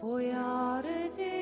보혈을 지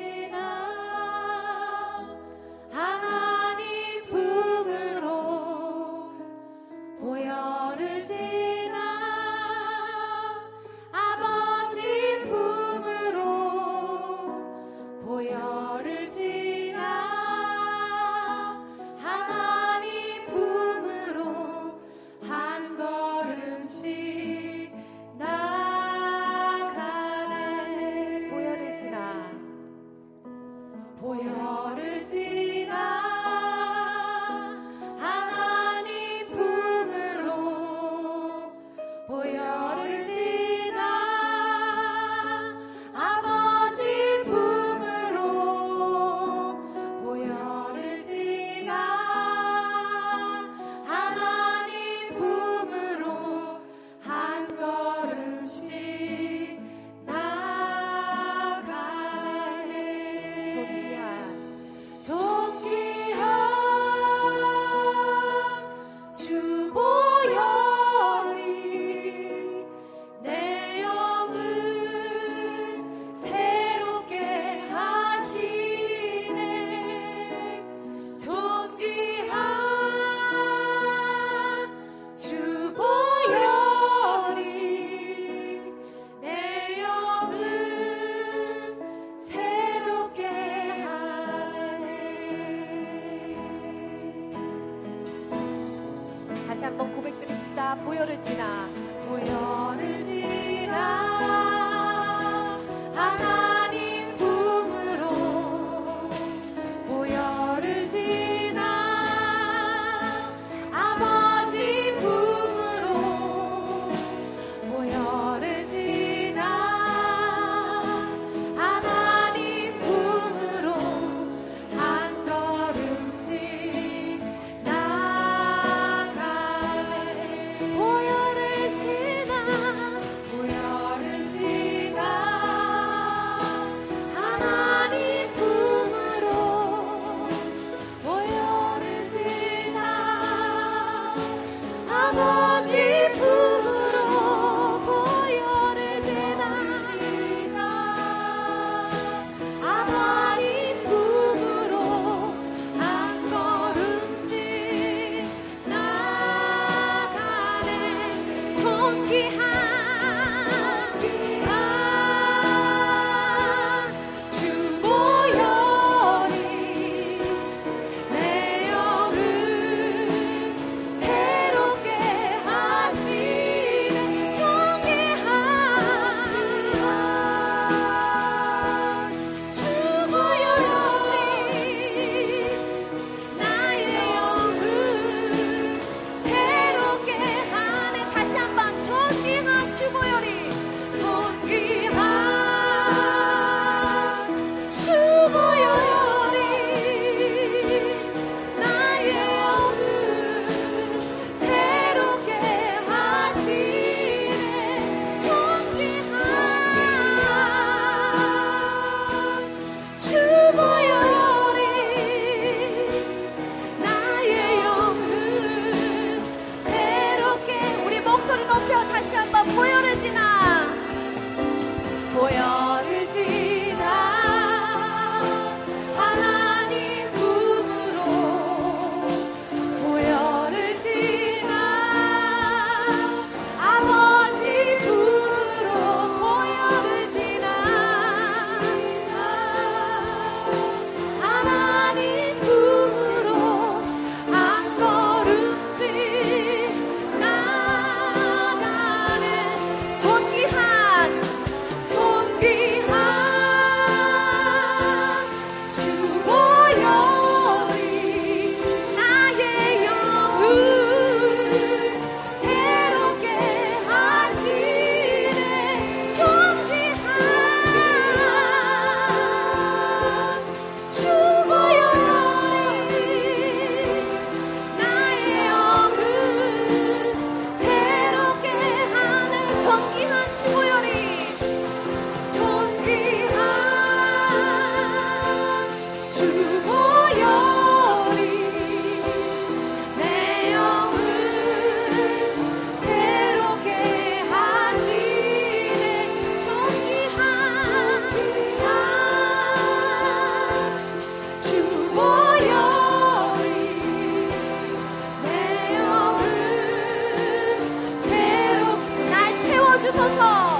后。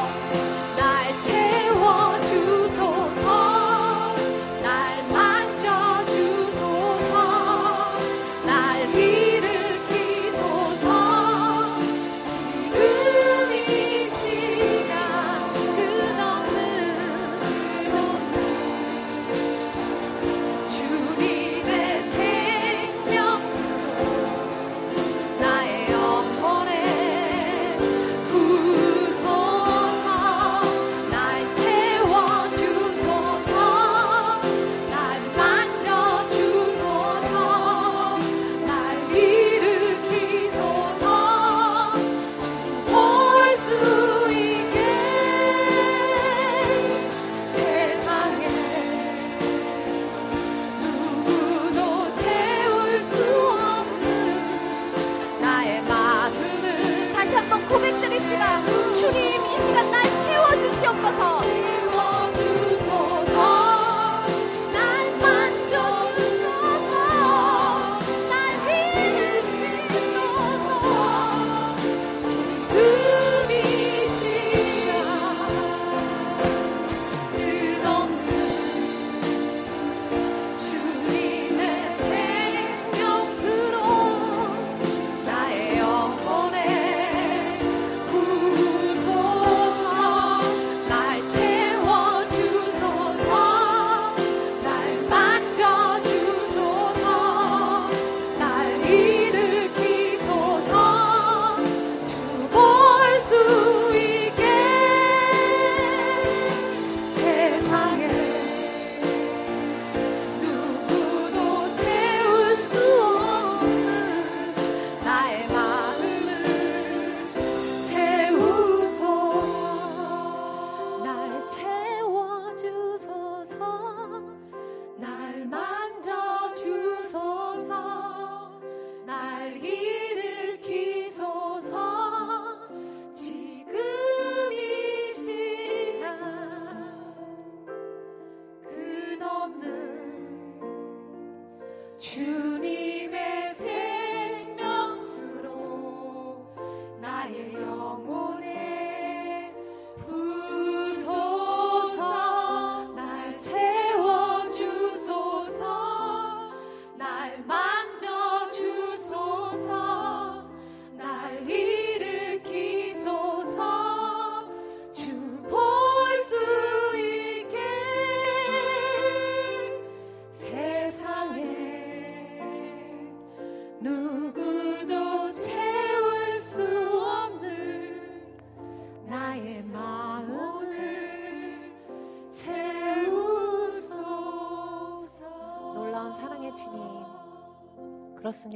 나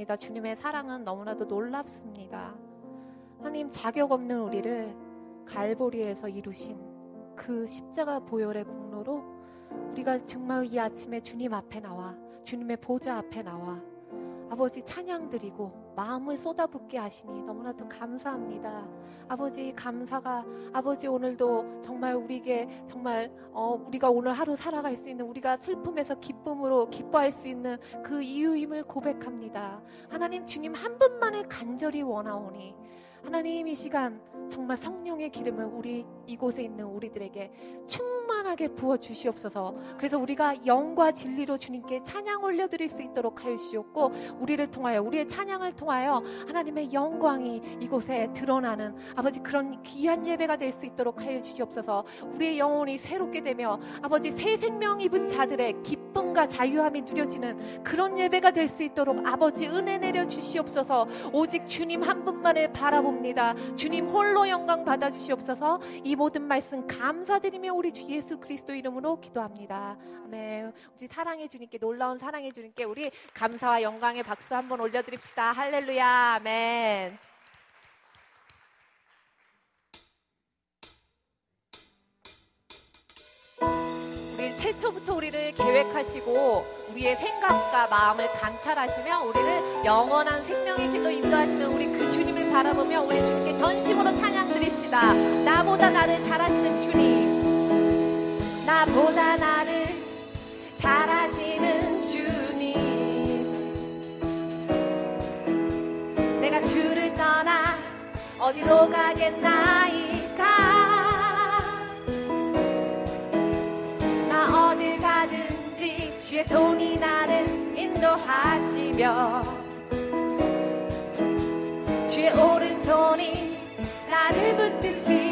그렇습니다. 주님의 사랑은 너무나도 놀랍습니다. 하나님 자격 없는 우리를 갈보리에서 이루신 그 십자가 보혈의 공로로 우리가 정말 이 아침에 주님 앞에 나와 주님의 보좌 앞에 나와 아버지 찬양 드리고 마음을 쏟아붓게 하시니 너무나도 감사합니다. 아버지 감사가 아버지 오늘도 정말 우리에게 정말 어, 우리가 오늘 하루 살아갈 수 있는 우리가 슬픔에서 기쁨으로 기뻐할 수 있는 그 이유임을 고백합니다. 하나님 주님 한 분만을 간절히 원하오니 하나님 이 시간 정말 성령의 기름을 우리 이곳에 있는 우리들에게 충만하게 부어 주시옵소서. 그래서 우리가 영과 진리로 주님께 찬양 올려 드릴 수 있도록 하여 주시옵고 우리를 통하여 우리의 찬양을 통하여 하나님의 영광이 이곳에 드러나는 아버지 그런 귀한 예배가 될 수 있도록 하여 주시옵소서. 우리의 영혼이 새롭게 되며 아버지 새 생명 입은 자들의 기쁨과 자유함이 누려지는 그런 예배가 될 수 있도록 아버지 은혜 내려 주시옵소서. 오직 주님 한 분만을 바라봅니다. 주님 홀로 영광 받아 주시옵소서. 이 모든 말씀 감사드리며 우리 주 예수 그리스도 이름으로 기도합니다. 아멘. 우리 사랑의 주님께 놀라운 사랑의 주님께 우리 감사와 영광의 박수 한번 올려드립시다. 할렐루야. 아멘. 태초부터 우리를 계획하시고 우리의 생각과 마음을 감찰하시며 우리를 영원한 생명의 길로 인도하시는 우리 그 주님을 바라보며 우리 주님께 전심으로 찬양 드립시다. 나보다 나를 잘하시는 주님. 나보다 나를 잘하시는 주님. 내가 주를 떠나 어디로 가겠나이 손이 나를 인도하시며 주의 오른손이 나를 붙드시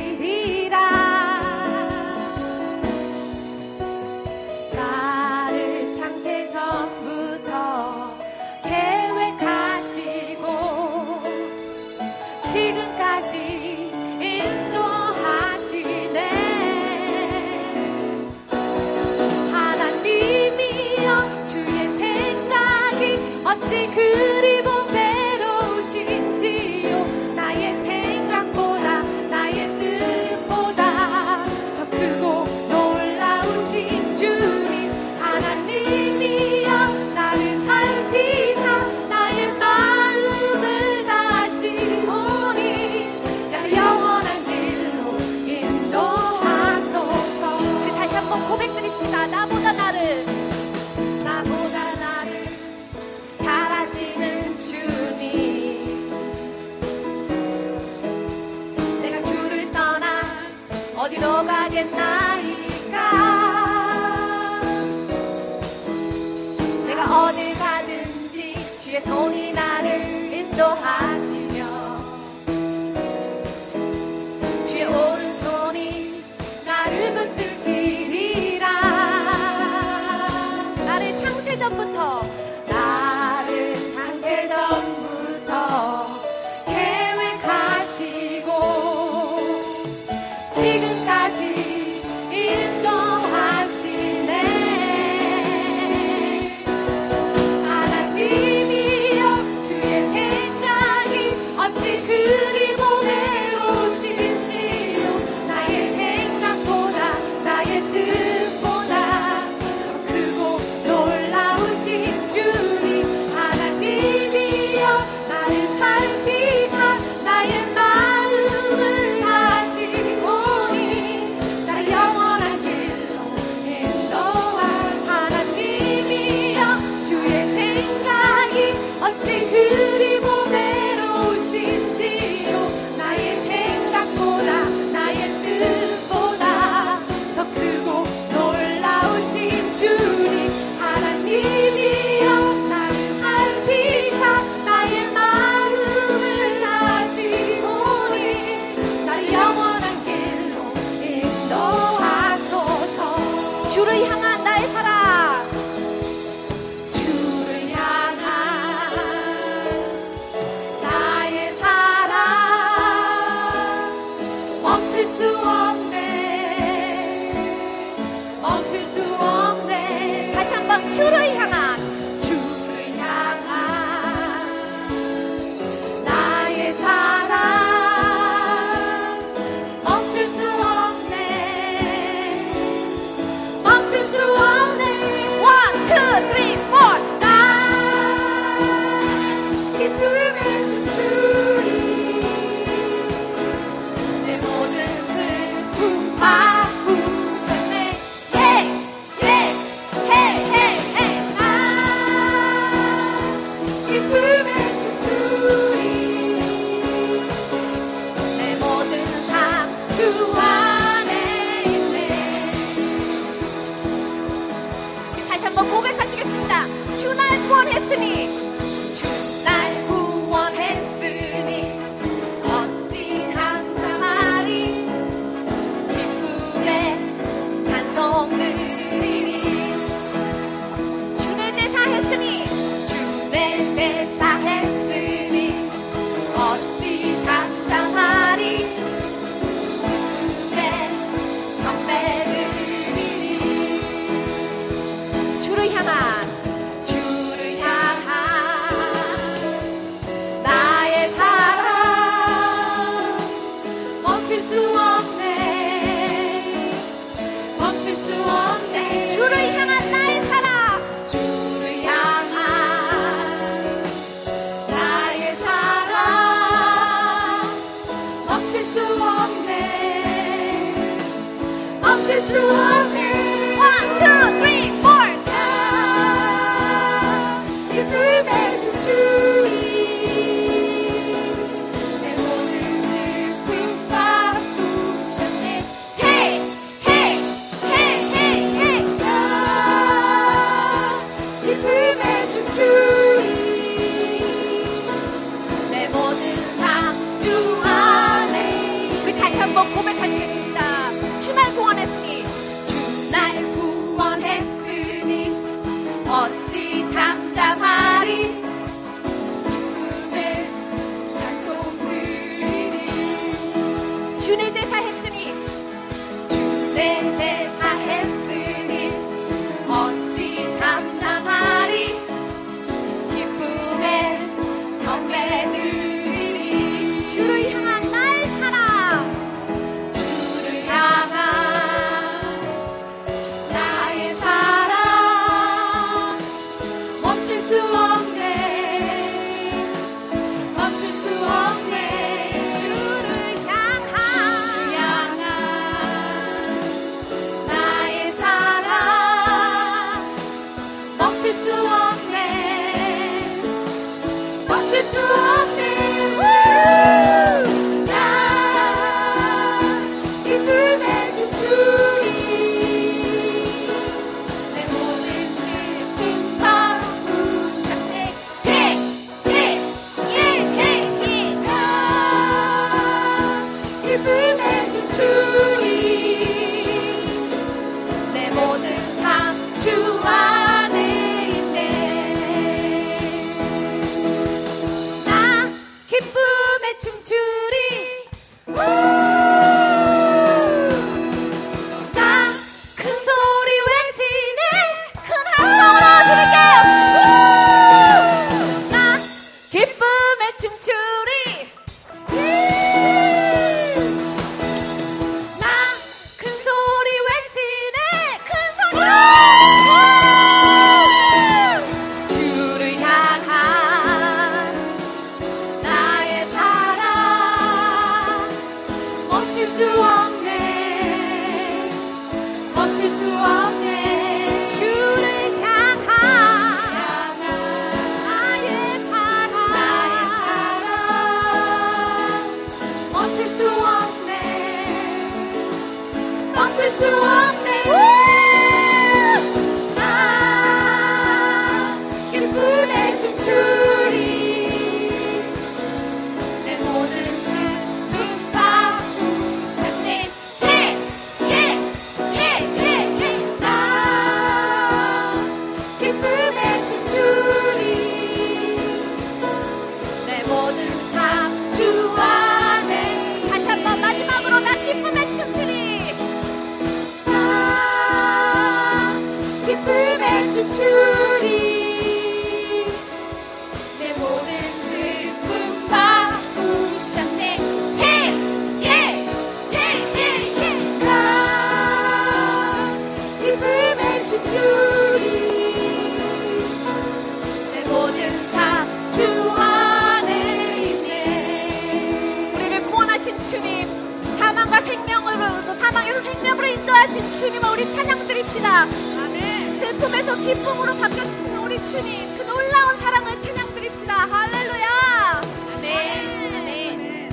우리 찬양 드립시다. 슬픔에서 기쁨으로 바뀌어주시는 우리 주님 그 놀라운 사랑을 찬양 드립시다. 할렐루야. 아멘. 아멘.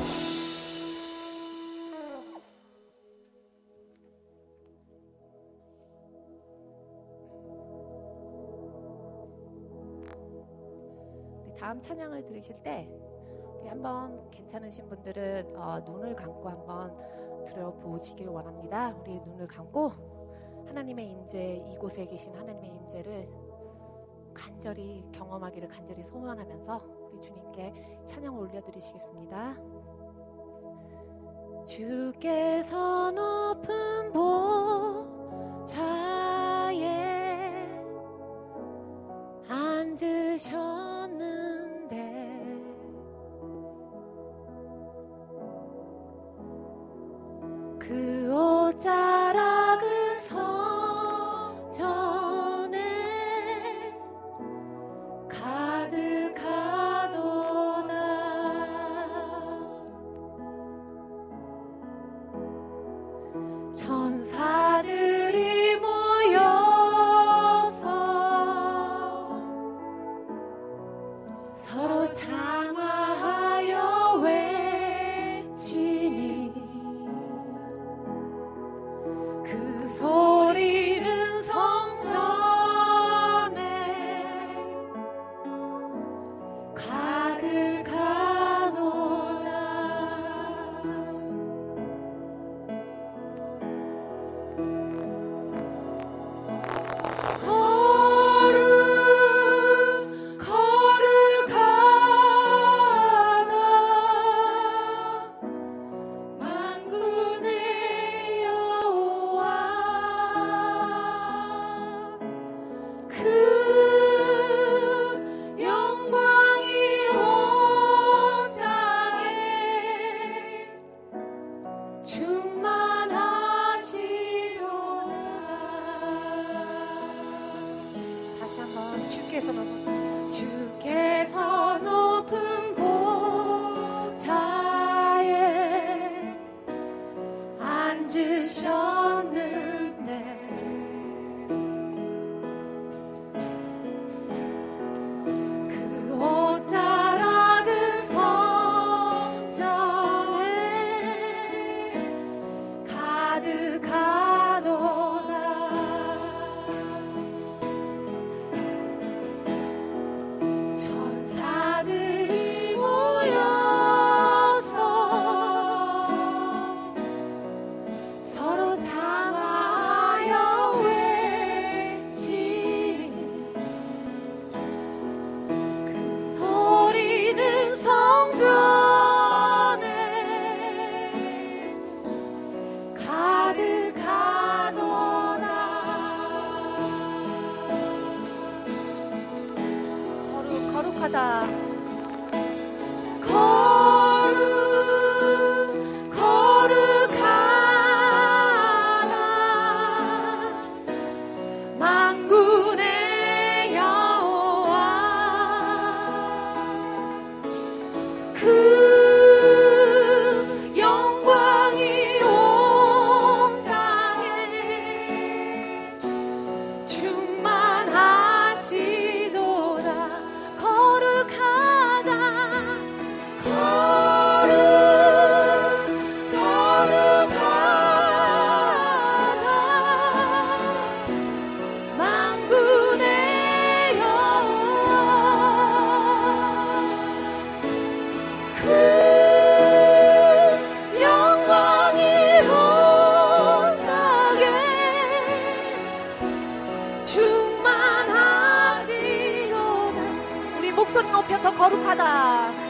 우리 다음 찬양을 들으실 때 우리 한번 괜찮으신 분들은 어, 눈을 감고 한번 들어보시길 원합니다. 우리 눈을 감고 하나님의 임재 이곳에 계신 하나님의 임재를 간절히 경험하기를 간절히 소원하면서 우리 주님께 찬양을 올려드리시겠습니다. 주께서 높은 보좌에 앉으셨는데 그 옷자 목소리 높여서 거룩하다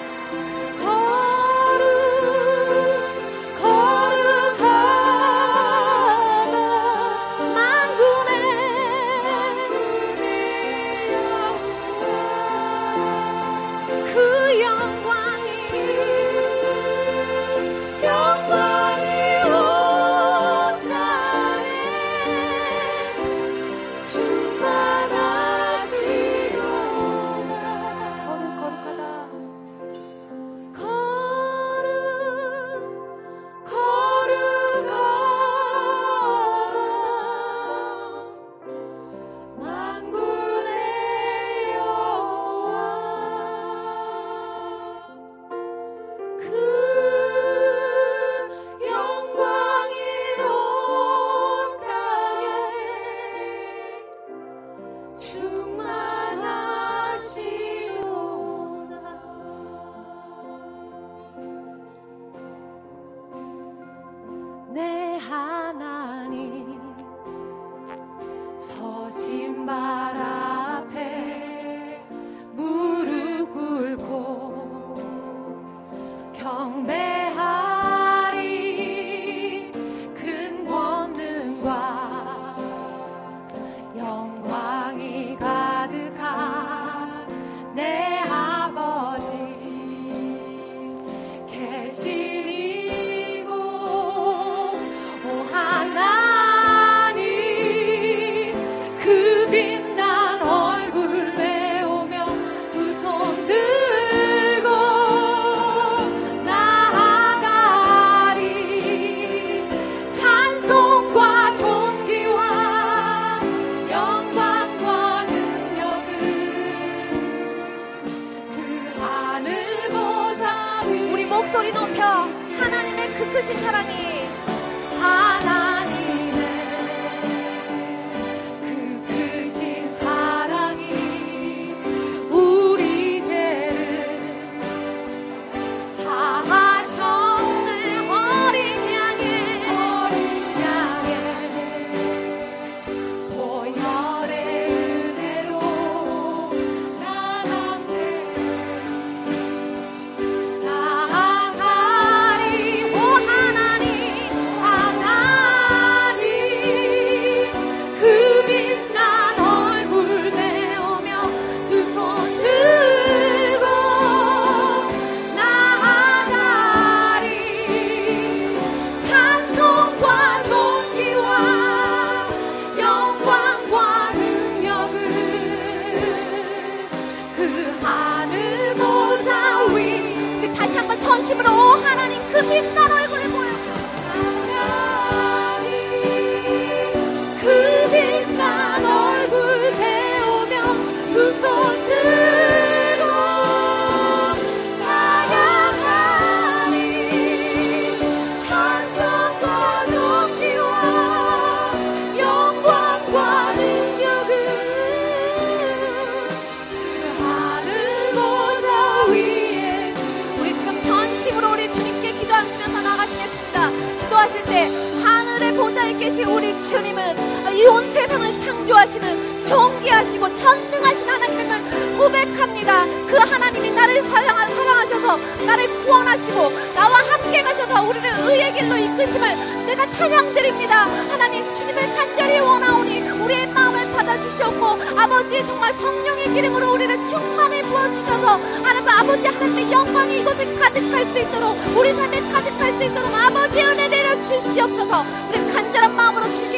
주님은 이 온 세상을 창조하시는 존귀하시고 전능하신 하나님을 고백합니다. 그 하나님이 나를 사랑하, 사랑하셔서 나를 구원하시고 나와 함께 가셔서 우리를 의의 길로 이끄심을 내가 찬양드립니다. 하나님 주님을 간절히 원하오니 우리의 마음을 받아주셨고 아버지의 정말 성령의 기름으로 우리를 충만히 부어주셔서 하나님 아버지 하나님의 영광이 이곳에 가득할 수 있도록 우리 삶에 가득할 수 있도록 아버지 은혜 내려 주시옵소서 우리 간절한 마음으로 기도하시면서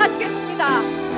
나아가시겠습니다.